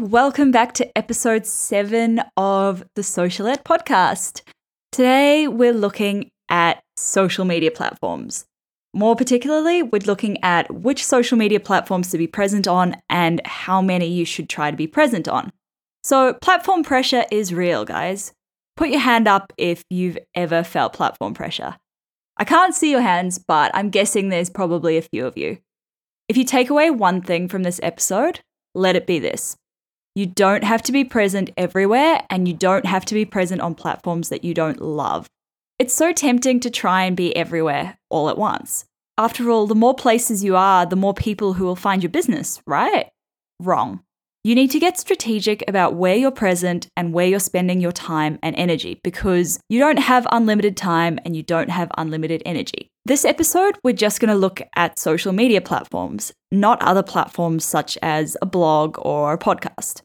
Welcome back to episode seven of the Socialette podcast. Today, we're looking at social media platforms. More particularly, we're looking at which social media platforms to be present on and how many you should try to be present on. So, platform pressure is real, guys. Put your hand up if you've ever felt platform pressure. I can't see your hands, but I'm guessing there's probably a few of you. If you take away one thing from this episode, let it be this. You don't have to be present everywhere, and you don't have to be present on platforms that you don't love. It's so tempting to try and be everywhere all at once. After all, the more places you are, the more people who will find your business, right? Wrong. You need to get strategic about where you're present and where you're spending your time and energy because you don't have unlimited time and you don't have unlimited energy. This episode, we're just going to look at social media platforms, not other platforms such as a blog or a podcast.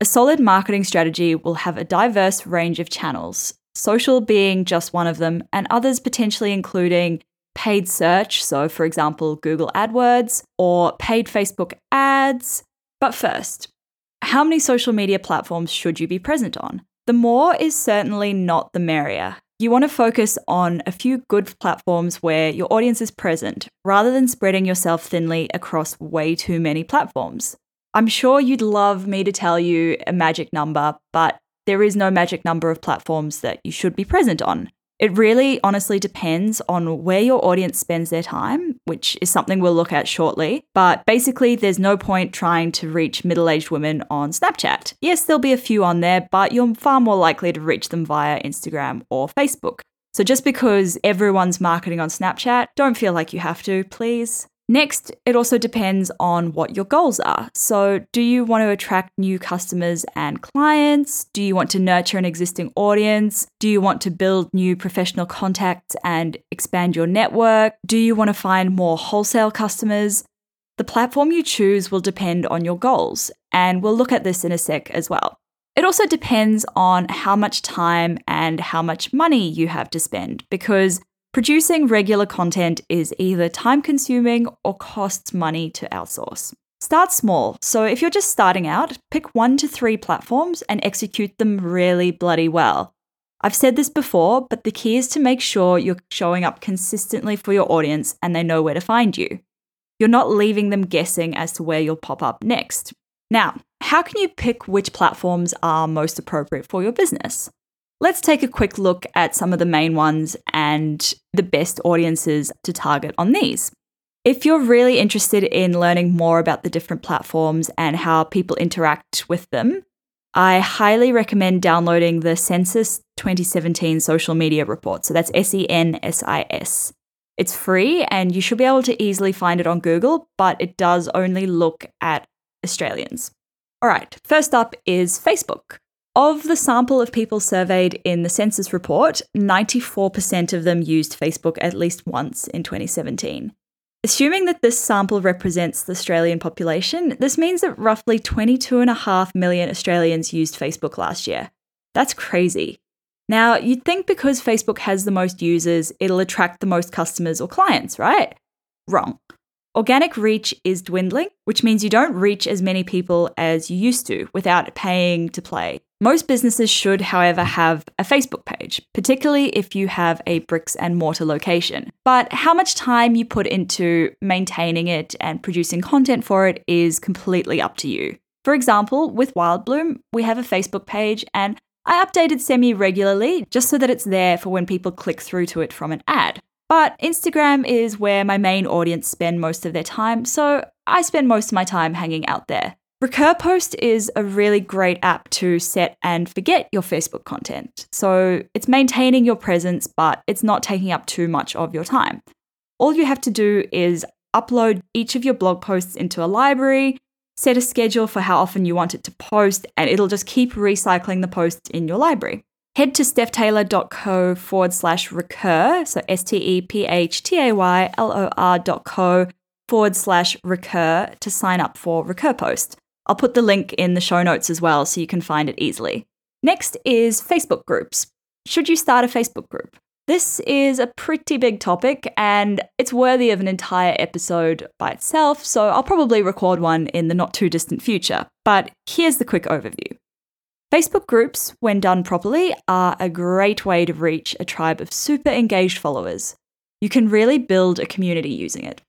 A solid marketing strategy will have a diverse range of channels, social being just one of them, and others potentially including paid search, so for example, Google AdWords, or paid Facebook ads. But first, how many social media platforms should you be present on? The more is certainly not the merrier. You want to focus on a few good platforms where your audience is present rather than spreading yourself thinly across way too many platforms. I'm sure you'd love me to tell you a magic number, but there is no magic number of platforms that you should be present on. It really honestly depends on where your audience spends their time, which is something we'll look at shortly. But basically, there's no point trying to reach middle aged women on Snapchat. Yes, there'll be a few on there, but you're far more likely to reach them via Instagram or Facebook. So just because everyone's marketing on Snapchat, don't feel like you have to, please. Next, it also depends on what your goals are. So, do you want to attract new customers and clients? Do you want to nurture an existing audience? Do you want to build new professional contacts and expand your network? Do you want to find more wholesale customers? The platform you choose will depend on your goals, and we'll look at this in a sec as well. It also depends on how much time and how much money you have to spend because Producing regular content is either time consuming or costs money to outsource. Start small. So if you're just starting out, pick one to three platforms and execute them really bloody well. I've said this before, but the key is to make sure you're showing up consistently for your audience and they know where to find you. You're not leaving them guessing as to where you'll pop up next. Now, how can you pick which platforms are most appropriate for your business? Let's take a quick look at some of the main ones and the best audiences to target on these. If you're really interested in learning more about the different platforms and how people interact with them, I highly recommend downloading the Sensis 2017 social media report. So that's S E N S I S. It's free and you should be able to easily find it on Google, but it does only look at Australians. All right, first up is Facebook. Of the sample of people surveyed in the Sensis report, 94% of them used Facebook at least once in 2017. Assuming that this sample represents the Australian population, this means that roughly 22.5 million Australians used Facebook last year. That's crazy. Now, you'd think because Facebook has the most users, it'll attract the most customers or clients, right? Wrong. Organic reach is dwindling, which means you don't reach as many people as you used to without paying to play. Most businesses should, however, have a Facebook page, particularly if you have a bricks and mortar location. But how much time you put into maintaining it and producing content for it is completely up to you. For example, with Wildbloom, we have a Facebook page and I update it semi regularly just so that it's there for when people click through to it from an ad. But Instagram is where my main audience spend most of their time, so I spend most of my time hanging out there. Recur Post is a really great app to set and forget your Facebook content. So it's maintaining your presence, but it's not taking up too much of your time. All you have to do is upload each of your blog posts into a library, set a schedule for how often you want it to post, and it'll just keep recycling the posts in your library. Head to stephtaylor.co forward slash recur, so S T E P H T A Y L O R dot co forward slash recur to sign up for Recur Post. I'll put the link in the show notes as well so you can find it easily. Next is Facebook groups. Should you start a Facebook group? This is a pretty big topic and it's worthy of an entire episode by itself, so I'll probably record one in the not too distant future. But here's the quick overview. Facebook groups, when done properly, are a great way to reach a tribe of super engaged followers. You can really build a community using it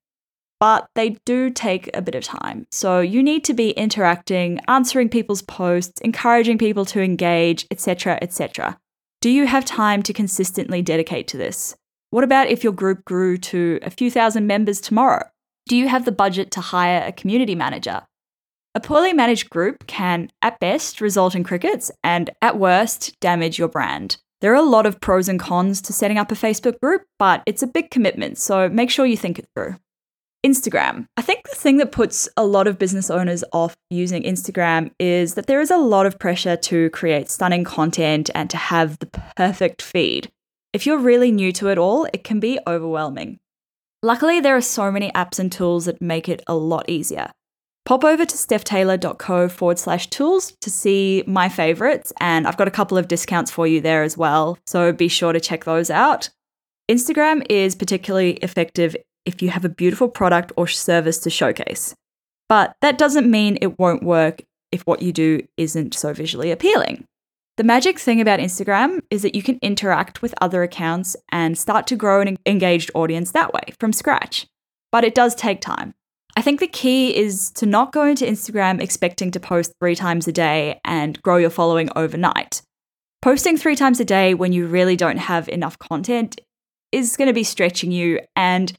but they do take a bit of time. So you need to be interacting, answering people's posts, encouraging people to engage, etc., etc. Do you have time to consistently dedicate to this? What about if your group grew to a few thousand members tomorrow? Do you have the budget to hire a community manager? A poorly managed group can, at best, result in crickets and, at worst, damage your brand. There are a lot of pros and cons to setting up a Facebook group, but it's a big commitment, so make sure you think it through. Instagram. I think the thing that puts a lot of business owners off using Instagram is that there is a lot of pressure to create stunning content and to have the perfect feed. If you're really new to it all, it can be overwhelming. Luckily, there are so many apps and tools that make it a lot easier. Pop over to stephtaylor.co forward slash tools to see my favorites, and I've got a couple of discounts for you there as well, so be sure to check those out. Instagram is particularly effective if you have a beautiful product or service to showcase. But that doesn't mean it won't work if what you do isn't so visually appealing. The magic thing about Instagram is that you can interact with other accounts and start to grow an engaged audience that way from scratch. But it does take time. I think the key is to not go into Instagram expecting to post three times a day and grow your following overnight. Posting three times a day when you really don't have enough content is going to be stretching you, and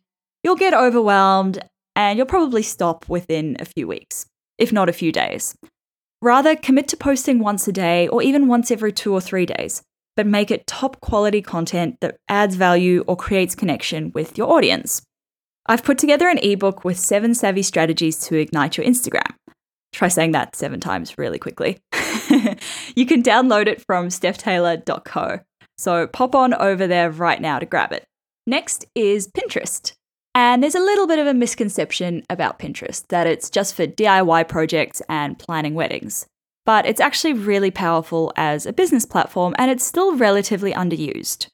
you'll get overwhelmed and you'll probably stop within a few weeks, if not a few days. Rather, commit to posting once a day or even once every two or three days, but make it top quality content that adds value or creates connection with your audience. I've put together an ebook with seven savvy strategies to ignite your Instagram. Try saying that seven times really quickly. you can download it from stephtaylor.co. So pop on over there right now to grab it. Next is Pinterest. And there's a little bit of a misconception about Pinterest that it's just for DIY projects and planning weddings. But it's actually really powerful as a business platform and it's still relatively underused.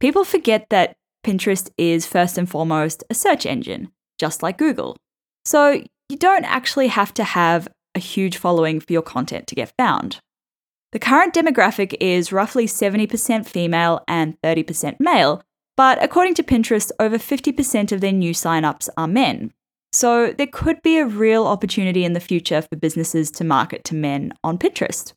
People forget that Pinterest is first and foremost a search engine, just like Google. So you don't actually have to have a huge following for your content to get found. The current demographic is roughly 70% female and 30% male, but according to Pinterest, over 50% of their new signups are men. So there could be a real opportunity in the future for businesses to market to men on Pinterest.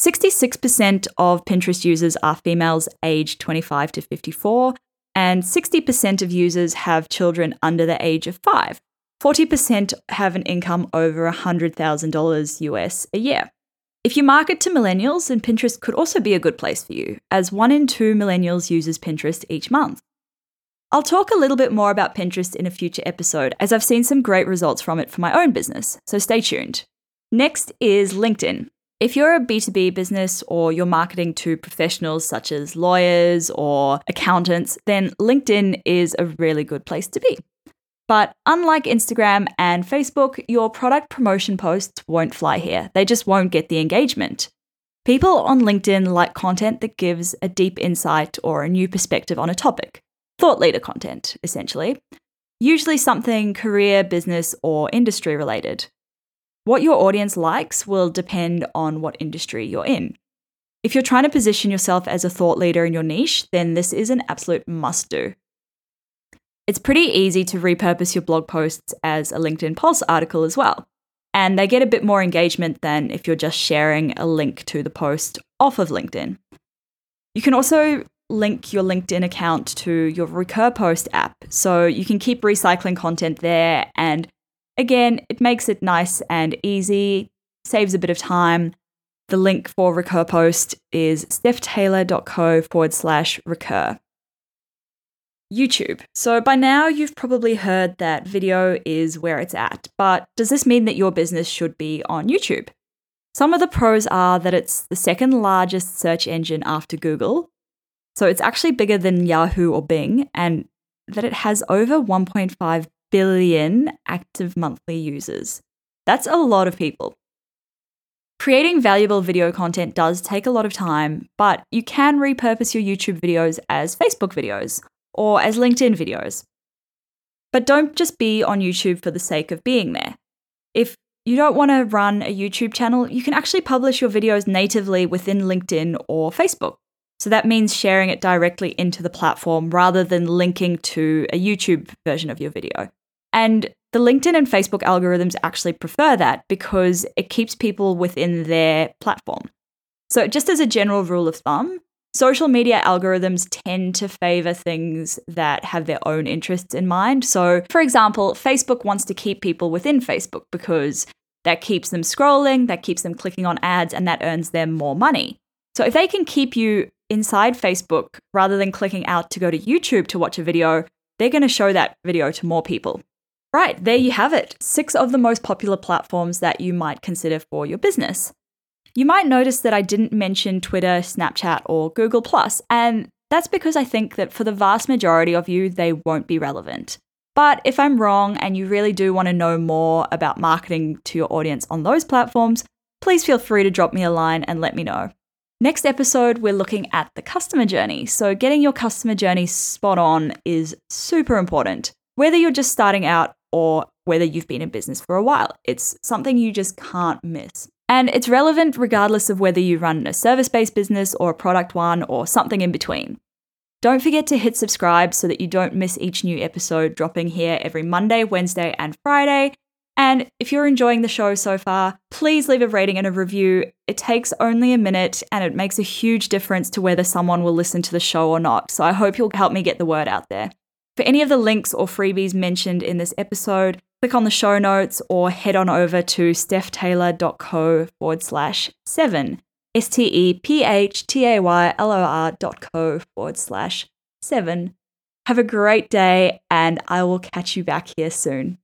66% of Pinterest users are females aged 25 to 54, and 60% of users have children under the age of 5. 40% have an income over $100,000 US a year. If you market to millennials, then Pinterest could also be a good place for you, as one in two millennials uses Pinterest each month. I'll talk a little bit more about Pinterest in a future episode, as I've seen some great results from it for my own business, so stay tuned. Next is LinkedIn. If you're a B2B business or you're marketing to professionals such as lawyers or accountants, then LinkedIn is a really good place to be. But unlike Instagram and Facebook, your product promotion posts won't fly here. They just won't get the engagement. People on LinkedIn like content that gives a deep insight or a new perspective on a topic. Thought leader content, essentially. Usually something career, business, or industry related. What your audience likes will depend on what industry you're in. If you're trying to position yourself as a thought leader in your niche, then this is an absolute must do. It's pretty easy to repurpose your blog posts as a LinkedIn Pulse article as well. And they get a bit more engagement than if you're just sharing a link to the post off of LinkedIn. You can also link your LinkedIn account to your Recur Post app so you can keep recycling content there. And again, it makes it nice and easy saves a bit of time. The link for recur post is stephtaylor.co forward slash recur. YouTube. So by now you've probably heard that video is where it's at, but does this mean that your business should be on YouTube? Some of the pros are that it's the second largest search engine after Google. So it's actually bigger than Yahoo or Bing, and that it has over 1.5 billion active monthly users. That's a lot of people. Creating valuable video content does take a lot of time, but you can repurpose your YouTube videos as Facebook videos or as LinkedIn videos. But don't just be on YouTube for the sake of being there. If you don't want to run a YouTube channel, you can actually publish your videos natively within LinkedIn or Facebook. So that means sharing it directly into the platform rather than linking to a YouTube version of your video. And the LinkedIn and Facebook algorithms actually prefer that because it keeps people within their platform. So, just as a general rule of thumb, social media algorithms tend to favor things that have their own interests in mind. So, for example, Facebook wants to keep people within Facebook because that keeps them scrolling, that keeps them clicking on ads, and that earns them more money. So, if they can keep you inside Facebook rather than clicking out to go to YouTube to watch a video, they're going to show that video to more people. Right, there you have it. Six of the most popular platforms that you might consider for your business. You might notice that I didn't mention Twitter, Snapchat, or Google, and that's because I think that for the vast majority of you, they won't be relevant. But if I'm wrong and you really do want to know more about marketing to your audience on those platforms, please feel free to drop me a line and let me know. Next episode, we're looking at the customer journey. So, getting your customer journey spot on is super important. Whether you're just starting out or whether you've been in business for a while, it's something you just can't miss. And it's relevant regardless of whether you run a service based business or a product one or something in between. Don't forget to hit subscribe so that you don't miss each new episode dropping here every Monday, Wednesday, and Friday. And if you're enjoying the show so far, please leave a rating and a review. It takes only a minute and it makes a huge difference to whether someone will listen to the show or not. So I hope you'll help me get the word out there. For any of the links or freebies mentioned in this episode, click on the show notes or head on over to stephtaylor.co forward slash seven. S T E P H T A Y L O R dot co forward slash seven. Have a great day, and I will catch you back here soon.